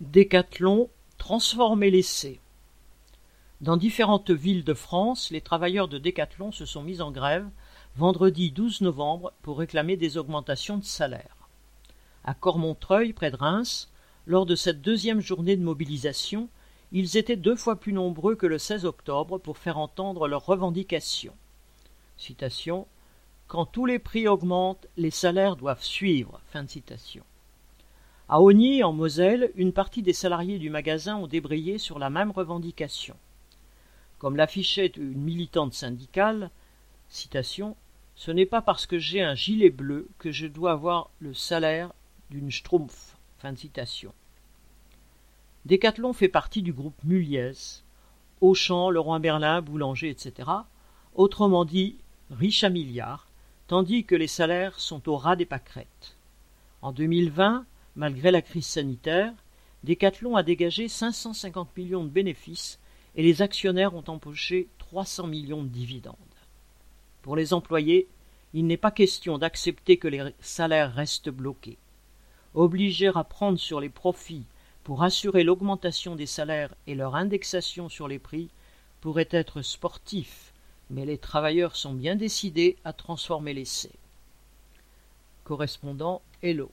Décathlon, transformer l'essai. Dans différentes villes de France, les travailleurs de Décathlon se sont mis en grève vendredi 12 novembre pour réclamer des augmentations de salaire. À Cormontreuil, près de Reims, lors de cette deuxième journée de mobilisation, ils étaient deux fois plus nombreux que le 16 octobre pour faire entendre leurs revendications. Citation Quand tous les prix augmentent, les salaires doivent suivre. Fin citation. À Ogny, en Moselle, une partie des salariés du magasin ont débrayé sur la même revendication. Comme l'affichait une militante syndicale, Ce n'est pas parce que j'ai un gilet bleu que je dois avoir le salaire d'une schtroumpf. Fin de citation. Décathlon fait partie du groupe Muliez, Auchan, Leroy Merlin, Boulanger, etc. Autrement dit, riche à milliards, tandis que les salaires sont au ras des pâquerettes. En 2020, Malgré la crise sanitaire, Decathlon a dégagé 550 millions de bénéfices et les actionnaires ont empoché 300 millions de dividendes. Pour les employés, il n'est pas question d'accepter que les salaires restent bloqués. Obliger à prendre sur les profits pour assurer l'augmentation des salaires et leur indexation sur les prix pourrait être sportif, mais les travailleurs sont bien décidés à transformer l'essai. Correspondant Hello.